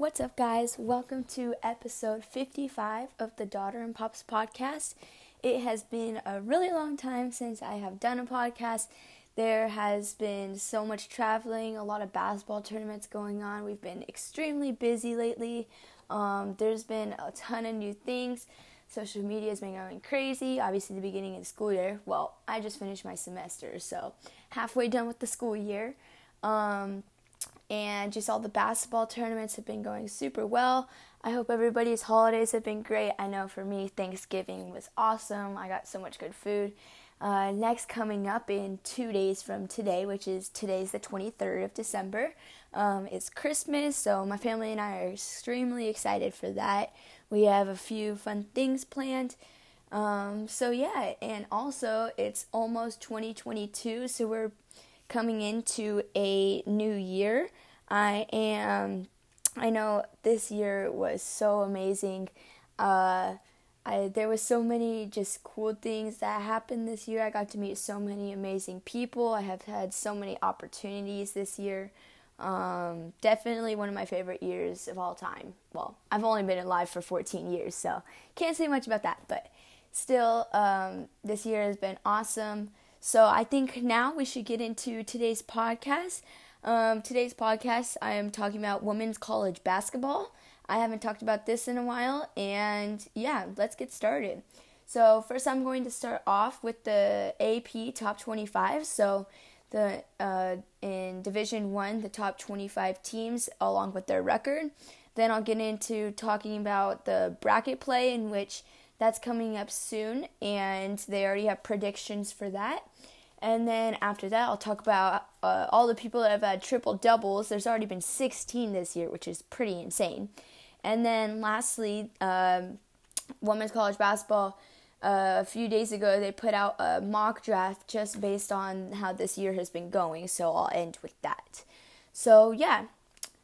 What's up, guys? Welcome to episode 55 of the Daughter and Pops podcast. It has been a really long time since I have done a podcast. There has been so much traveling, a lot of basketball tournaments going on. We've been extremely busy lately. Um, there's been a ton of new things. Social media has been going crazy. Obviously, the beginning of the school year. Well, I just finished my semester, so halfway done with the school year. Um, and just all the basketball tournaments have been going super well. I hope everybody's holidays have been great. I know for me, Thanksgiving was awesome. I got so much good food. Uh, next, coming up in two days from today, which is today's the 23rd of December, um, is Christmas. So, my family and I are extremely excited for that. We have a few fun things planned. Um, so, yeah, and also it's almost 2022, so we're coming into a new year. I am, I know this year was so amazing. Uh, I, there was so many just cool things that happened this year. I got to meet so many amazing people. I have had so many opportunities this year. Um, definitely one of my favorite years of all time. Well, I've only been alive for 14 years, so can't say much about that. But still, um, this year has been awesome. So I think now we should get into today's podcast. Um, today's podcast, I am talking about women's college basketball. I haven't talked about this in a while, and yeah, let's get started. So first, I'm going to start off with the AP top 25. So the uh, in Division One, the top 25 teams along with their record. Then I'll get into talking about the bracket play, in which that's coming up soon, and they already have predictions for that. And then after that, I'll talk about uh, all the people that have had triple doubles. There's already been 16 this year, which is pretty insane. And then lastly, um, women's college basketball. Uh, a few days ago, they put out a mock draft just based on how this year has been going. So I'll end with that. So yeah.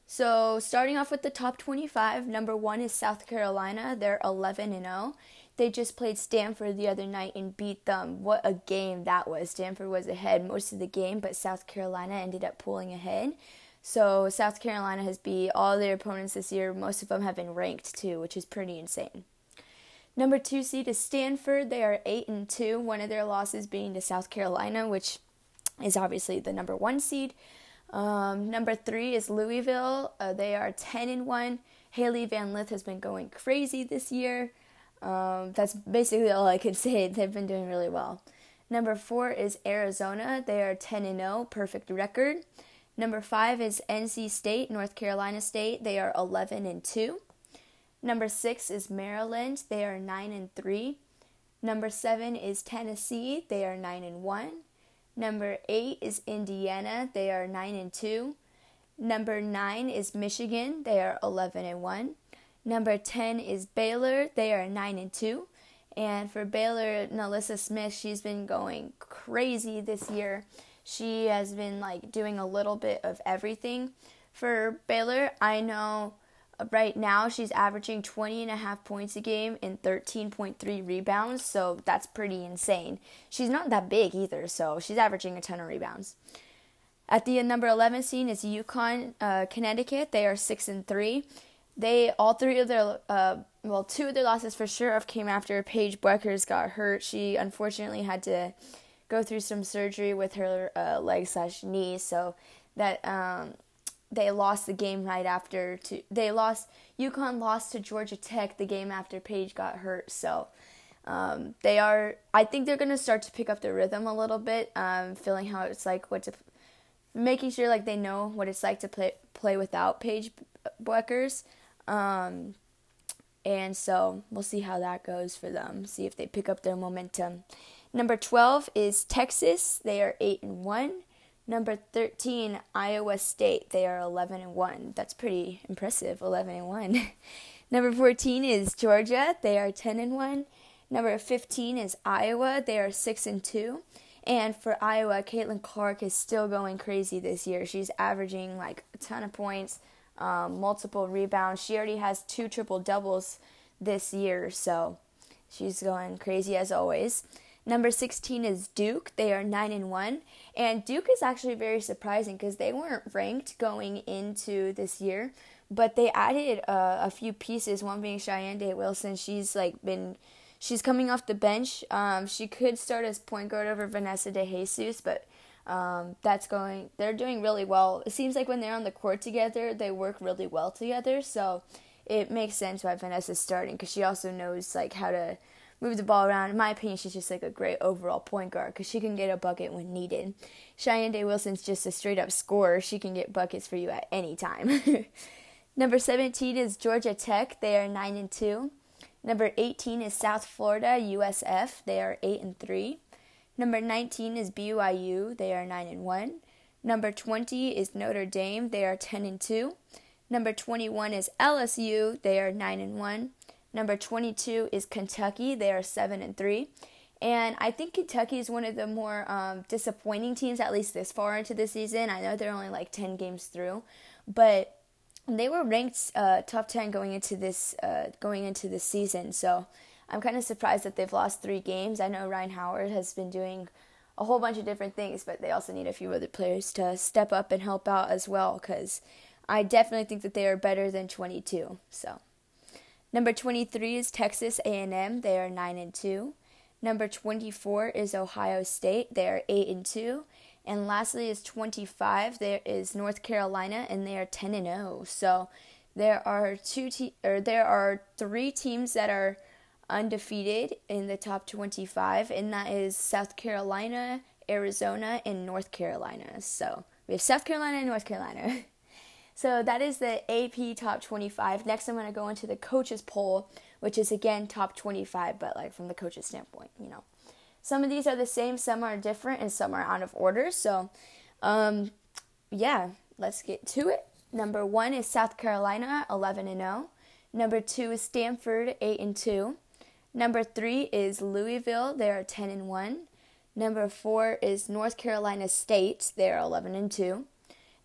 So starting off with the top 25, number one is South Carolina. They're 11 and 0 they just played Stanford the other night and beat them. What a game that was. Stanford was ahead most of the game, but South Carolina ended up pulling ahead. So South Carolina has beat all their opponents this year. Most of them have been ranked too, which is pretty insane. Number two seed is Stanford. They are eight and two. One of their losses being to South Carolina, which is obviously the number one seed. Um, number three is Louisville. Uh, they are ten and one. Hailey Van Lith has been going crazy this year. Um, that's basically all I could say. They've been doing really well. Number four is Arizona. They are 10 and 0, perfect record. Number five is NC State, North Carolina State. They are 11 and 2. Number six is Maryland. They are 9 and 3. Number seven is Tennessee. They are 9 and 1. Number eight is Indiana. They are 9 and 2. Number nine is Michigan. They are 11 and 1. Number 10 is Baylor. They are 9 and 2. And for Baylor, NaLyssa Smith, she's been going crazy this year. She has been like doing a little bit of everything. For Baylor, I know right now she's averaging 20 and a half points a game and 13.3 rebounds, so that's pretty insane. She's not that big either, so she's averaging a ton of rebounds. At the number 11 scene is UConn, uh, Connecticut. They are 6 and 3 they all three of their uh, well two of their losses for sure came after Paige Bueckers got hurt. She unfortunately had to go through some surgery with her uh, leg slash knee, so that um, they lost the game right after. To they lost UConn lost to Georgia Tech the game after Paige got hurt. So um, they are. I think they're gonna start to pick up their rhythm a little bit, um, feeling how it's like what to, making sure like they know what it's like to play play without Paige Bueckers. Um, and so we'll see how that goes for them. See if they pick up their momentum. Number 12 is Texas. They are 8 and 1. Number 13, Iowa State. They are 11 and 1. That's pretty impressive, 11 and 1. Number 14 is Georgia. They are 10 and 1. Number 15 is Iowa. They are 6 and 2. And for Iowa, Caitlin Clark is still going crazy this year. She's averaging like a ton of points, um, multiple rebounds. She already has two triple doubles this year, so she's going crazy as always. Number 16 is Duke. They are 9 and 1. And Duke is actually very surprising because they weren't ranked going into this year, but they added uh, a few pieces. One being Shayeann Day-Wilson. She's like been, she's coming off the bench. Um, she could start as point guard over Vanessa De Jesus, but um, that's going. They're doing really well. It seems like when they're on the court together, they work really well together. So it makes sense why Vanessa's starting because she also knows like how to move the ball around. In my opinion, she's just like a great overall point guard because she can get a bucket when needed. Shayeann Day-Wilson's just a straight up scorer. She can get buckets for you at any time. Number 17 is Georgia Tech. They are 9 and 2. Number 18 is South Florida USF. They are 8 and 3. Number 19 is BYU. They are 9 and 1. Number 20 is Notre Dame. They are 10 and 2. Number 21 is LSU. They are 9 and 1. Number 22 is Kentucky. They are 7 and 3. And I think Kentucky is one of the more um, disappointing teams, at least this far into the season. I know they're only like 10 games through, but they were ranked uh, top 10 going into this uh, going into this season. So I'm kind of surprised that they've lost three games. I know Rhyne Howard has been doing a whole bunch of different things, but they also need a few other players to step up and help out as well because I definitely think that they are better than 22. So Number 23 is Texas A&M. They are 9 and 2. Number 24 is Ohio State. They are 8 and 2. And lastly is 25. There is North Carolina and they are 10 and 0. So there are two te- or there are three teams that are undefeated in the top 25 and that is South Carolina, Arizona and North Carolina. So we have South Carolina and North Carolina. So that is the AP top 25. Next, I'm going to go into the coaches poll, which is again top 25, but like from the coaches' standpoint, you know. Some of these are the same, some are different, and some are out of order. So, um, yeah, let's get to it. Number one is South Carolina, 11 and 0. Number two is Stanford, 8 and 2. Number three is Louisville, they are 10 and 1. Number four is North Carolina State, they are 11 and 2.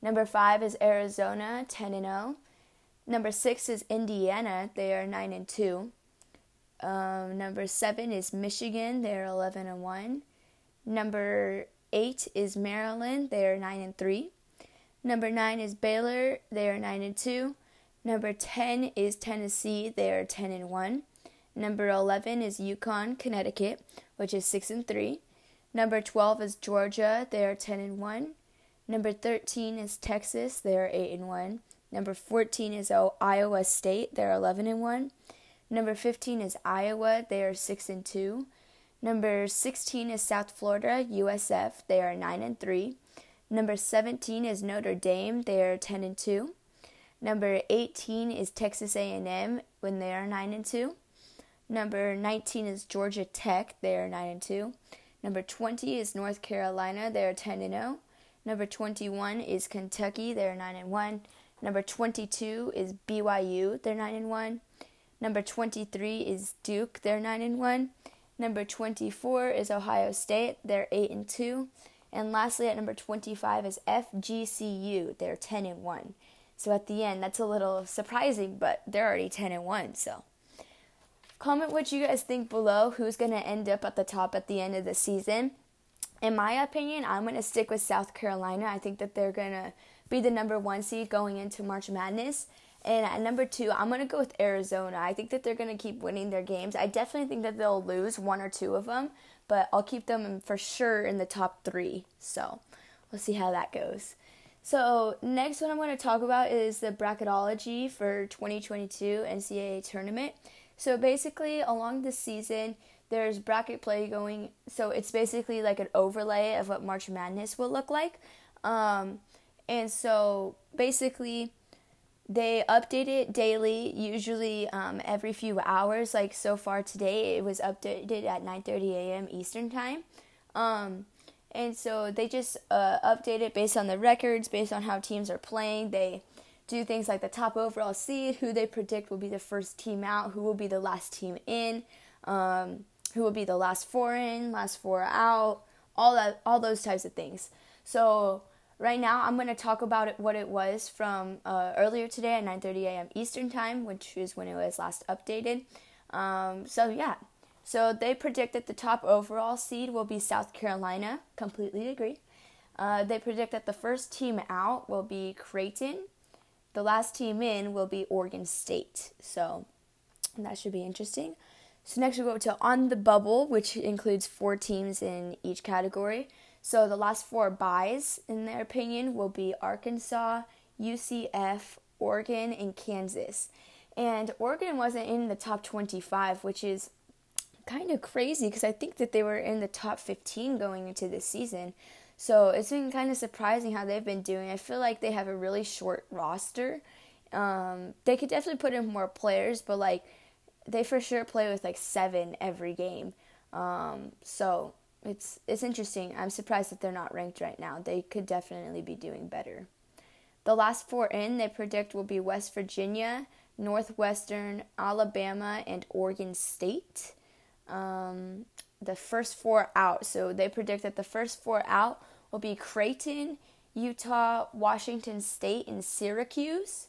Number five is Arizona, 10 and 0. Number six is Indiana, they are 9 and 2. Um, number seven is Michigan, they're 11 and 1. Number eight is Maryland, they are 9 and 3. Number nine is Baylor, they are 9 and 2. Number 10 is Tennessee, they are 10 and 1. Number 11 is UConn, Connecticut, which is 6 and 3. Number 12 is Georgia, they are 10 and 1. Number 13 is Texas, they're 8 and 1. Number 14 is Iowa State, they're 11 and 1. Number 15 is Iowa, they are 6 and 2. Number 16 is South Florida, USF, they are 9 and 3. Number 17 is Notre Dame, they are 10 and 2. Number 18 is Texas A&M when they are 9 and 2. Number 19 is Georgia Tech, they are 9 and 2. Number 20 is North Carolina, they are 10 and 0. Number 21 is Kentucky, they're 9 and 1. Number 22 is BYU, they're 9 and 1. Number 23 is Duke, they're 9 and 1. Number 24 is Ohio State, they're 8 and 2. And lastly at number 25 is FGCU, they're 10 and 1. So at the end, that's a little surprising, but they're already 10 and 1, so comment what you guys think below who's going to end up at the top at the end of the season in my opinion, I'm going to stick with South Carolina. I think that they're going to be the number one seed going into March Madness. And at number two, I'm going to go with Arizona. I think that they're going to keep winning their games. I definitely think that they'll lose one or two of them, but I'll keep them for sure in the top three. So we'll see how that goes. So, next, what I'm going to talk about is the bracketology for 2022 NCAA tournament. So, basically, along the season, there's bracket play going so it's basically like an overlay of what march madness will look like. Um, and so basically they update it daily usually um, every few hours. Like so far today it was updated at 9.30 a.m eastern time. Um, and so they just uh, update it based on the records based on how teams are playing. They do things like the top overall seed who they predict will be the first team out who will be the last team in um, who will be the last four in, last four out, all that, all those types of things. So right now, I'm going to talk about it, what it was from uh, earlier today at 9:30 a.m. Eastern time, which is when it was last updated. Um, so yeah, so they predict that the top overall seed will be South Carolina. Completely agree. Uh, they predict that the first team out will be Creighton. The last team in will be Oregon State. So that should be interesting. So next we go to on the bubble, which includes four teams in each category. So the last four byes, in their opinion, will be Arkansas, UCF, Oregon, and Kansas. And Oregon wasn't in the top 25, which is kind of crazy because I think that they were in the top 15 going into this season. So it's been kind of surprising how they've been doing. I feel like they have a really short roster. Um, they could definitely put in more players, but like they for sure play with like seven every game. Um, so it's it's interesting. I'm surprised that they're not ranked right now. They could definitely be doing better. The last four in they predict will be West Virginia, Northwestern, Alabama, and Oregon State. Um, the first four out. So they predict that the first four out will be Creighton, Utah, Washington State, and Syracuse.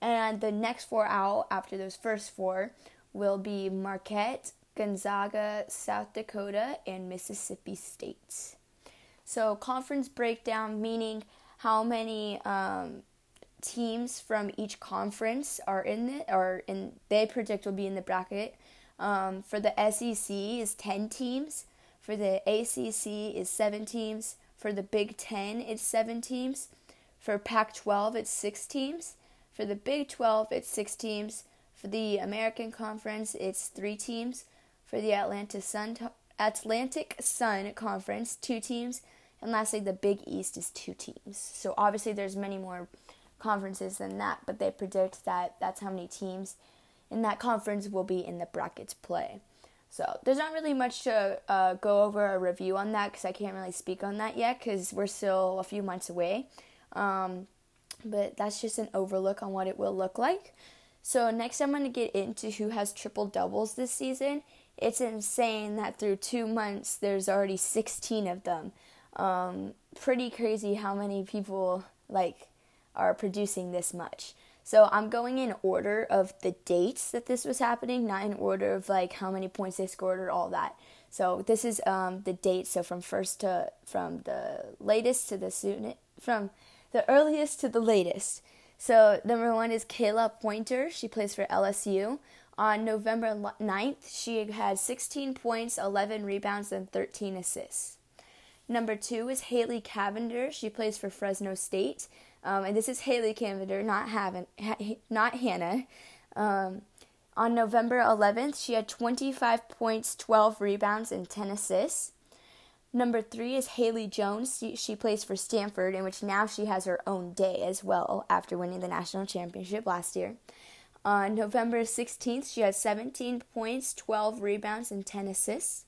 And the next four out after those first four will be Marquette, Gonzaga, South Dakota, and Mississippi State. So, conference breakdown meaning how many um, teams from each conference are in it, or in they predict will be in the bracket. Um, for the SEC is ten teams. For the ACC is seven teams. For the Big Ten, it's seven teams. For Pac 12, it's six teams. For the Big 12, it's six teams. For the American Conference, it's three teams. For the Atlanta Sun, Atlantic Sun Conference, two teams. And lastly, the Big East is two teams. So obviously, there's many more conferences than that, but they predict that that's how many teams in that conference will be in the brackets play. So there's not really much to uh, go over a review on that because I can't really speak on that yet because we're still a few months away. Um, but that's just an overlook on what it will look like. So, next, I'm going to get into who has triple doubles this season. It's insane that through two months, there's already 16 of them. Um, pretty crazy how many people like are producing this much. So I'm going in order of the dates that this was happening, not in order of like how many points they scored or all that. So this is um, the date. So from first to from the latest to the from the earliest to the latest. So, number one is Khayla Pointer. She plays for LSU. On November 9th, she had 16 points, 11 rebounds, and 13 assists. Number two is Haley Cavinder. She plays for Fresno State. Um, and this is Haley Cavinder, not, Haven, ha- not Hannah. Um, on November 11th, she had 25 points, 12 rebounds, and 10 assists. Number three is Haley Jones. She, she, plays for Stanford, in which now she has her own day as well after winning the national championship last year. On November 16th, she had 17 points, 12 rebounds, and 10 assists.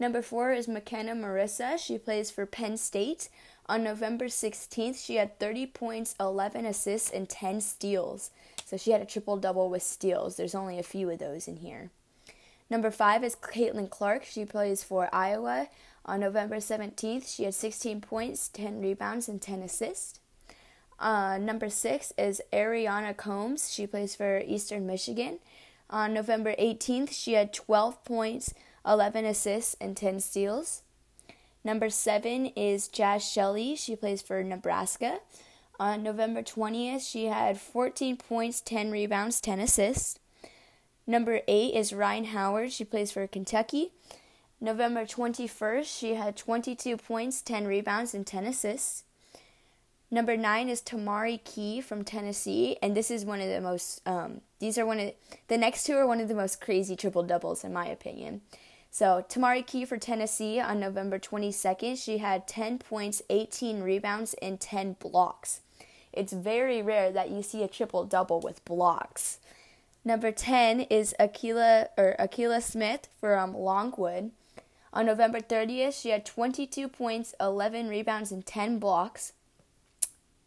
Number four is Makenna Marisa. She plays for Penn State. On November 16th, she had 30 points, 11 assists, and 10 steals. So she had a triple double with steals. There's only a few of those in here. Number five is Caitlin Clark. She plays for Iowa. On November 17th, she had 16 points, 10 rebounds, and 10 assists. Uh, number six is Ariana Combs. She plays for Eastern Michigan. On November 18th, she had 12 points, 11 assists, and 10 steals. Number seven is Jaz Shelley. She plays for Nebraska. On November 20th, she had 14 points, 10 rebounds, 10 assists. Number eight is Rhyne Howard. She plays for Kentucky. November 21st, she had 22 points, 10 rebounds, and 10 assists. Number nine is Tamari Key from Tennessee, and this is one of the most. Um, these are one of the next two are one of the most crazy triple doubles in my opinion. So Tamari Key for Tennessee on November 22nd, she had 10 points, 18 rebounds, and 10 blocks. It's very rare that you see a triple double with blocks. Number 10 is Akila or Akila Smith from Longwood. On November 30th, she had 22 points, 11 rebounds, and 10 blocks.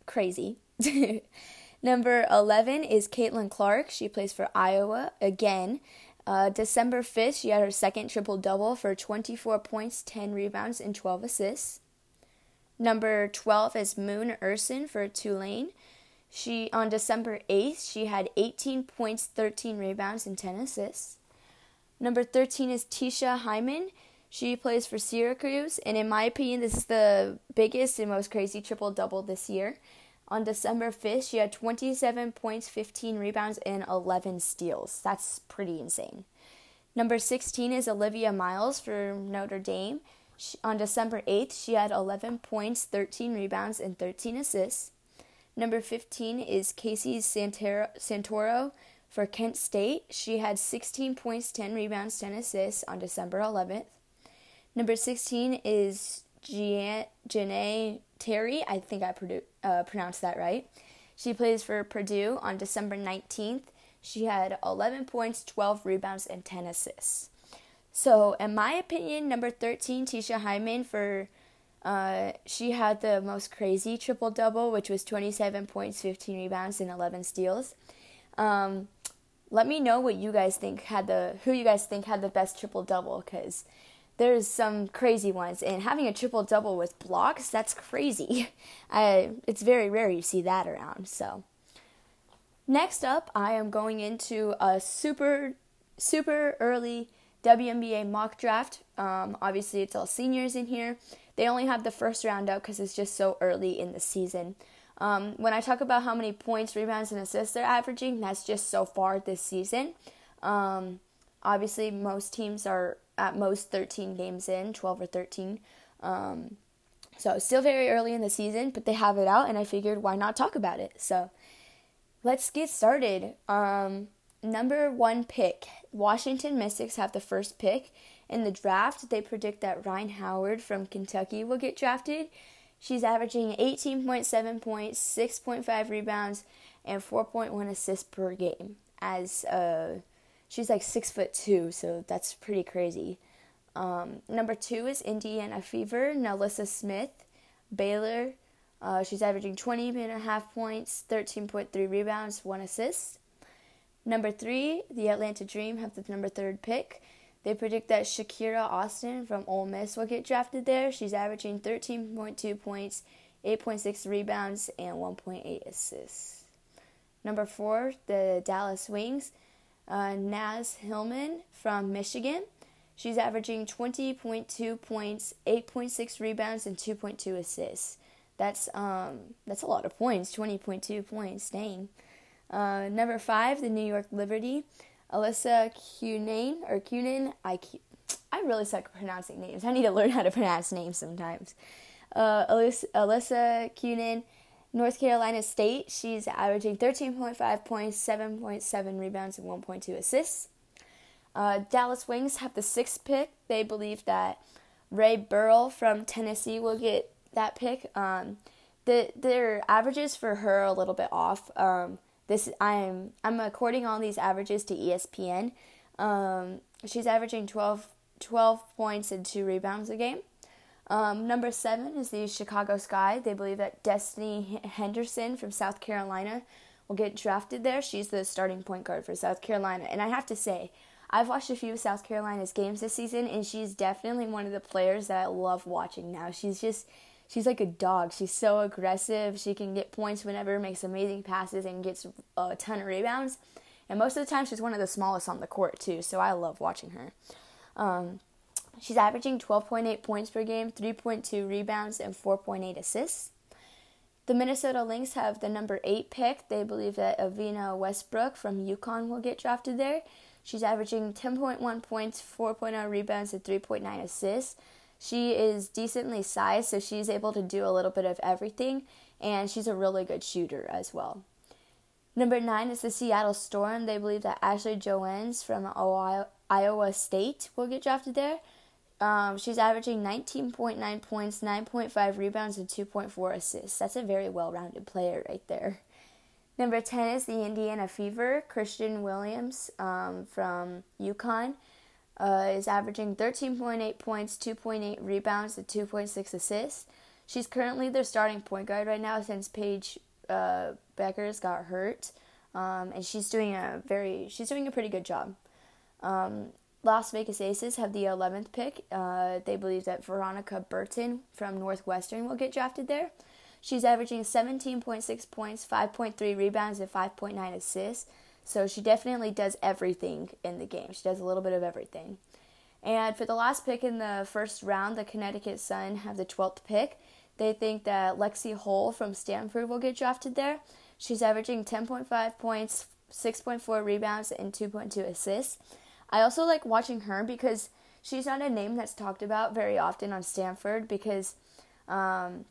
Crazy. Number 11 is Caitlin Clark. She plays for Iowa again. Uh, December 5th, she had her second triple double for 24 points, 10 rebounds, and 12 assists. Number 12 is Moon Ursin for Tulane. She on December 8th, she had 18 points, 13 rebounds, and 10 assists. Number 13 is Teisha Hyman. She plays for Syracuse, and in my opinion, this is the biggest and most crazy triple double this year. On December 5th, she had 27 points, 15 rebounds, and 11 steals. That's pretty insane. Number 16 is Olivia Miles for Notre Dame. She, on December 8th, she had 11 points, 13 rebounds, and 13 assists. Number 15 is Casey Santoro for Kent State. She had 16 points, 10 rebounds, 10 assists on December 11th. Number 16 is Jeanae Terry. I think I produ- uh, pronounced that right. She plays for Purdue on December 19th. She had 11 points, 12 rebounds, and 10 assists. So, in my opinion, number 13, Teisha Hyman for uh, she had the most crazy triple double, which was 27 points, 15 rebounds, and 11 steals. Um, let me know what you guys think had the who you guys think had the best triple double because there's some crazy ones and having a triple double with blocks that's crazy. I, it's very rare you see that around so. Next up i am going into a super super early WNBA mock draft. Um, obviously it's all seniors in here. They only have the first round out because it's just so early in the season. Um, when I talk about how many points, rebounds, and assists they're averaging, that's just so far this season. Um, obviously, most teams are at most 13 games in, 12 or 13. Um, so, still very early in the season, but they have it out, and I figured why not talk about it? So, let's get started. Um, number one pick Washington Mystics have the first pick. In the draft, they predict that Rhyne Howard from Kentucky will get drafted. She's averaging 18.7 points, 6.5 rebounds, and 4.1 assists per game. As uh, she's like six foot two, so that's pretty crazy. Um, number two is Indiana Fever, NaLyssa Smith, Baylor. Uh, she's averaging 20 and a half points, 13.3 rebounds, one assist. Number three, the Atlanta Dream have the number third pick. They predict that Shakira Austin from Ole Miss will get drafted there. She's averaging 13.2 points, 8.6 rebounds, and 1.8 assists. Number four, the Dallas Wings, uh, Naz Hillmon from Michigan. She's averaging 20.2 points, 8.6 rebounds, and 2.2 assists. That's um that's a lot of points. 20.2 points, dang. Uh, number five, the New York Liberty. Elissa Cunane or Cunin. I I really suck at pronouncing names. I need to learn how to pronounce names sometimes. Uh, Alyssa, Alyssa Cunin, North Carolina State. She's averaging 13.5 points, 7.7 rebounds, and 1.2 assists. Uh, Dallas Wings have the sixth pick. They believe that Rae Burrell from Tennessee will get that pick. Um, the their averages for her are a little bit off. Um, this I'm I'm according all these averages to ESPN. Um, she's averaging 12, 12 points and two rebounds a game. Um, number seven is the Chicago Sky. They believe that Destiny Henderson from South Carolina will get drafted there. She's the starting point guard for South Carolina, and I have to say, I've watched a few of South Carolina's games this season, and she's definitely one of the players that I love watching now. She's just she's like a dog. She's so aggressive. She can get points whenever, makes amazing passes, and gets a ton of rebounds. And most of the time, she's one of the smallest on the court, too, so I love watching her. Um, she's averaging 12.8 points per game, 3.2 rebounds, and 4.8 assists. The Minnesota Lynx have the number 8 pick. They believe that Evina Westbrook from UConn will get drafted there. She's averaging 10.1 points, 4.0 rebounds, and 3.9 assists. She is decently sized, so she's able to do a little bit of everything, and she's a really good shooter as well. Number nine is the Seattle Storm. They believe that Ashley Joens from Ohio, Iowa State will get drafted there. Um, she's averaging 19.9 points, 9.5 rebounds, and 2.4 assists. That's a very well rounded player right there. Number 10 is the Indiana Fever, Christyn Williams um, from UConn uh, is averaging 13.8 points, 2.8 rebounds, and 2.6 assists. She's currently their starting point guard right now since Paige uh, Bueckers got hurt, um, and she's doing a very she's doing a pretty good job. Um, Las Vegas Aces have the 11th pick. Uh, they believe that Veronica Burton from Northwestern will get drafted there. She's averaging 17.6 points, 5.3 rebounds, and 5.9 assists. So she definitely does everything in the game. She does a little bit of everything. And for the last pick in the first round, the Connecticut Sun have the 12th pick. they think that Lexi Hull from Stanford will get drafted there. She's averaging 10.5 points, 6.4 rebounds, and 2.2 assists. I also like watching her because she's not a name that's talked about very often on Stanford because um,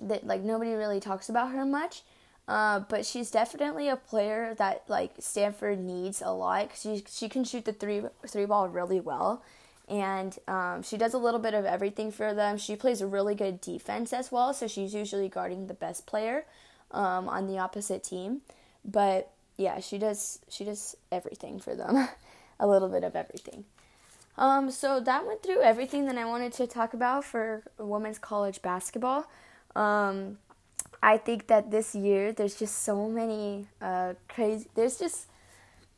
that like nobody really talks about her much. Uh, but she's definitely a player that like Stanford needs a lot. She she can shoot the three three ball really well, and um, she does a little bit of everything for them. She plays really good defense as well, so she's usually guarding the best player um, on the opposite team. But yeah, she does she does everything for them, a little bit of everything. Um, so that went through everything that I wanted to talk about for women's college basketball. Um, I think that this year there's just so many uh, crazy. There's just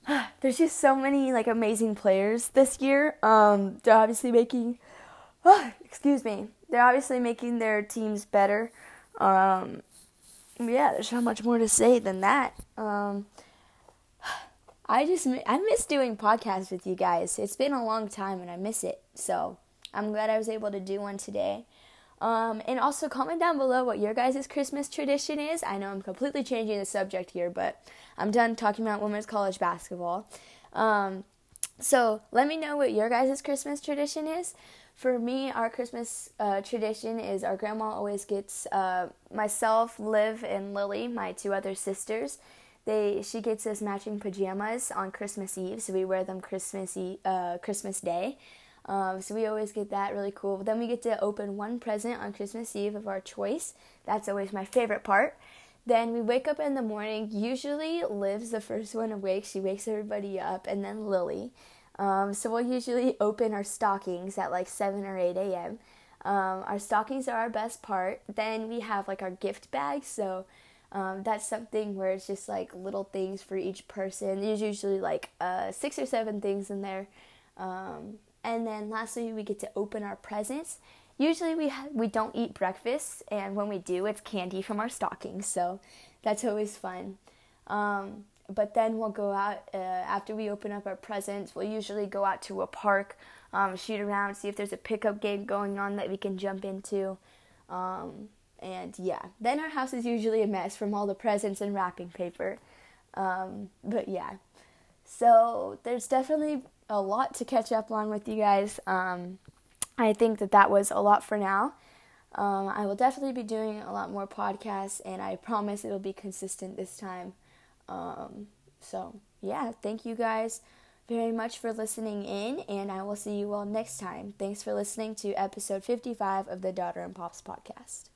there's just so many like amazing players this year. Um, they're obviously making. Oh, excuse me. They're obviously making their teams better. Um, yeah, there's not much more to say than that. Um, I just I miss doing podcasts with you guys. It's been a long time and I miss it. So I'm glad I was able to do one today. Um, and also comment down below what your guys' Christmas tradition is. I know I'm completely changing the subject here, but I'm done talking about women's college basketball. Um, so let me know what your guys' Christmas tradition is. For me, our Christmas uh, tradition is our grandma always gets uh, myself, Liv, and Lily, my two other sisters. They she gets us matching pajamas on Christmas Eve, so we wear them Christmas Eve, uh, Christmas Day. Um, so we always get that really cool. But then we get to open one present on Christmas Eve of our choice. That's always my favorite part. Then we wake up in the morning. Usually, Liv's the first one awake. She wakes everybody up, and then Lily. Um, so we'll usually open our stockings at like 7 or 8 a.m. Um, our stockings are our best part. Then we have like our gift bags. So um, that's something where it's just like little things for each person. There's usually like uh, six or seven things in there. Um, and then lastly, we get to open our presents. Usually we ha- we don't eat breakfast, and when we do, it's candy from our stockings. So that's always fun. Um, but then we'll go out uh, after we open up our presents. We'll usually go out to a park, um, shoot around, see if there's a pickup game going on that we can jump into. Um, and yeah, then our house is usually a mess from all the presents and wrapping paper. Um, but yeah, so there's definitely a lot to catch up on with you guys. Um, I think that that was a lot for now. Um, I will definitely be doing a lot more podcasts, and I promise it'll be consistent this time. Um, so, yeah, thank you guys very much for listening in, and I will see you all next time. Thanks for listening to episode 55 of the Daughter and Pops podcast.